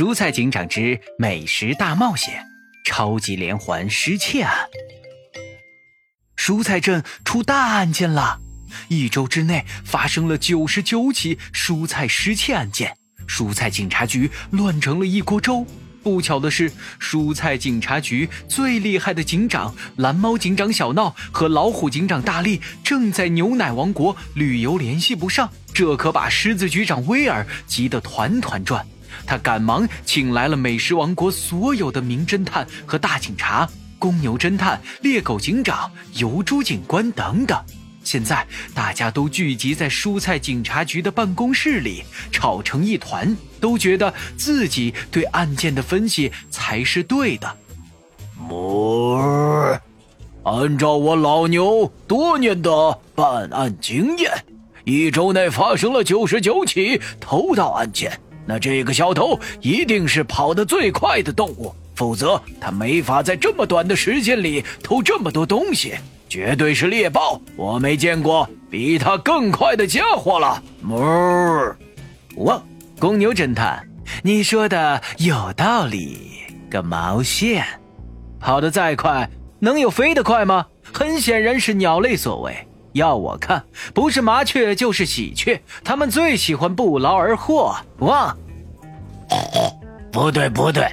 蔬菜警长之美食大冒险，超级连环失窃案。蔬菜镇出大案件了，一周之内发生了九十九起蔬菜失窃案件，蔬菜警察局乱成了一锅粥。不巧的是，蔬菜警察局最厉害的警长蓝猫警长小闹和老虎警长大力正在牛奶王国旅游，联系不上，这可把狮子局长威尔急得团团转。他赶忙请来了美食王国所有的名侦探和大警察，公牛侦探、猎狗警长、油猪警官等等。现在大家都聚集在蔬菜警察局的办公室里，吵成一团，都觉得自己对案件的分析才是对的。哞！按照我老牛多年的办案经验，一周内发生了九十九起偷盗案件。那这个小偷一定是跑得最快的动物，否则他没法在这么短的时间里偷这么多东西。绝对是猎豹，我没见过比他更快的家伙了。哞！哇，公牛侦探，你说的有道理。个毛线，跑得再快，能有飞得快吗？很显然是鸟类所为。要我看，不是麻雀就是喜鹊，它们最喜欢不劳而获。哇，不对不对，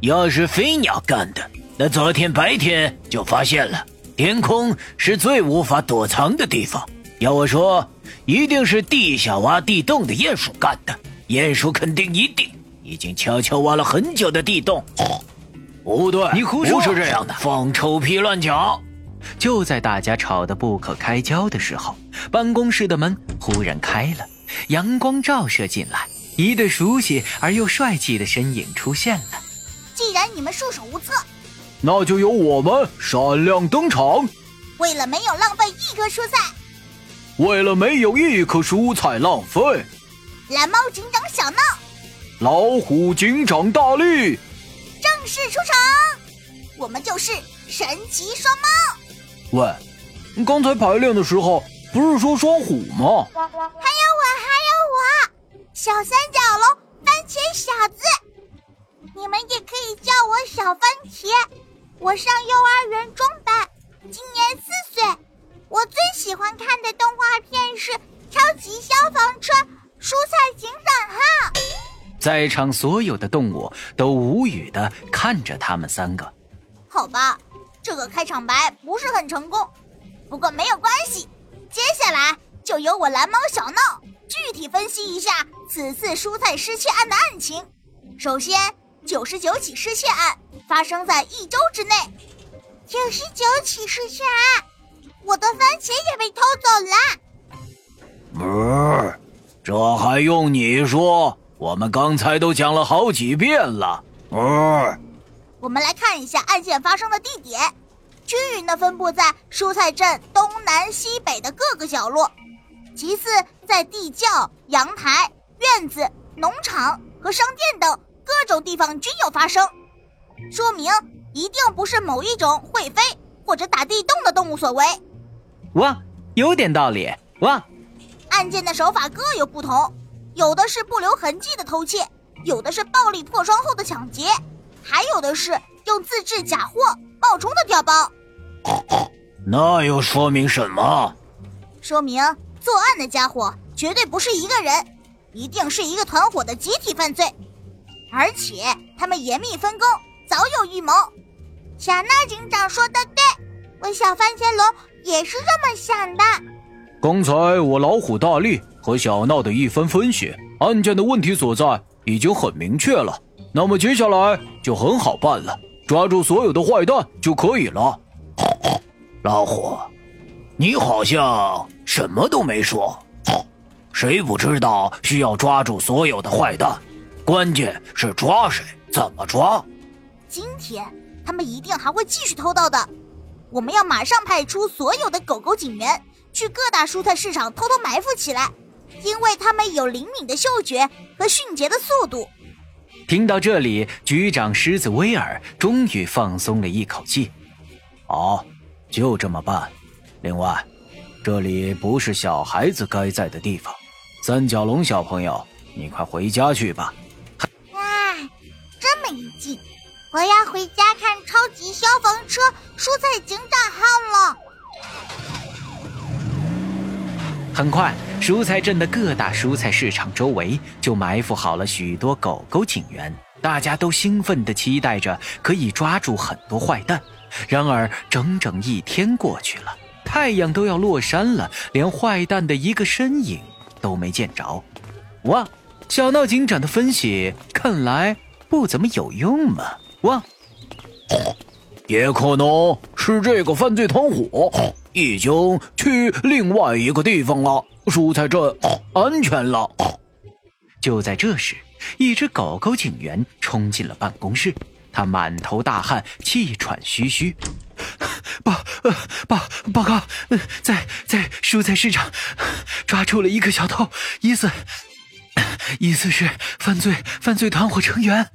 要是飞鸟干的，那昨天白天就发现了。天空是最无法躲藏的地方。要我说，一定是地下挖地洞的鼹鼠干的。鼹鼠肯定一定已经悄悄挖了很久的地洞。不对，你胡说，不是这样的，放臭屁乱讲！就在大家吵得不可开交的时候，办公室的门忽然开了，阳光照射进来，一对熟悉而又帅气的身影出现了。既然你们束手无策。那就由我们闪亮登场。为了没有浪费一颗蔬菜，为了没有一颗蔬菜浪费，蓝猫警长小闹，老虎警长大力正式出场。我们就是神奇双猫。喂，刚才排练的时候不是说双虎吗？还有我，还有我，小三角龙番茄小子，你们也可以叫我小番茄。我上幼儿园中班，今年四岁。我最喜欢看的动画片是《超级消防车》《蔬菜警长号》。在场所有的动物都无语的看着他们三个。好吧，这个开场白不是很成功，不过没有关系。接下来就由我蓝猫小闹具体分析一下此次蔬菜失窃案的案情。首先。九十九起失窃案发生在一周之内，九十九起失窃案，我的番茄也被偷走了。哞，这还用你说？我们刚才都讲了好几遍了。哞，我们来看一下案件发生的地点，均匀的分布在蔬菜镇东南西北的各个角落，其次在地窖、阳台、院子、农场和商店等。各种地方均有发生，说明一定不是某一种会飞或者打地洞的动物所为。哇，有点道理。哇，案件的手法各有不同，有的是不留痕迹的偷窃，有的是暴力破窗后的抢劫，还有的是用自制假货冒充的调包。那又说明什么？说明作案的家伙绝对不是一个人，一定是一个团伙的集体犯罪。而且他们严密分工，早有预谋。小闹警长说的对，我小番茄龙也是这么想的。刚才我老虎大力和小闹的一番分析，案件的问题所在已经很明确了。那么接下来就很好办了，抓住所有的坏蛋就可以了。老虎，你好像什么都没说。谁不知道需要抓住所有的坏蛋？关键是抓谁，怎么抓？今天他们一定还会继续偷盗的。我们要马上派出所有的狗狗警员去各大蔬菜市场偷偷埋伏起来，因为他们有灵敏的嗅觉和迅捷的速度。听到这里，局长狮子威尔终于放松了一口气。好，就这么办。另外，这里不是小孩子该在的地方。三角龙小朋友，你快回家去吧。哇，这么一劲。我要回家看超级消防车蔬菜警长号了。很快，蔬菜镇的各大蔬菜市场周围就埋伏好了许多狗狗警员，大家都兴奋地期待着可以抓住很多坏蛋。然而，整整一天过去了，太阳都要落山了，连坏蛋的一个身影都没见着。哇，小闹警长的分析看来不怎么有用嘛！哇，也可能是这个犯罪团伙。已经去另外一个地方了，蔬菜镇安全了。就在这时，一只狗狗警员冲进了办公室，他满头大汗，气喘吁吁。报报报告，在在蔬菜市场抓住了一个小偷，疑似 疑似是犯罪犯罪团伙成员。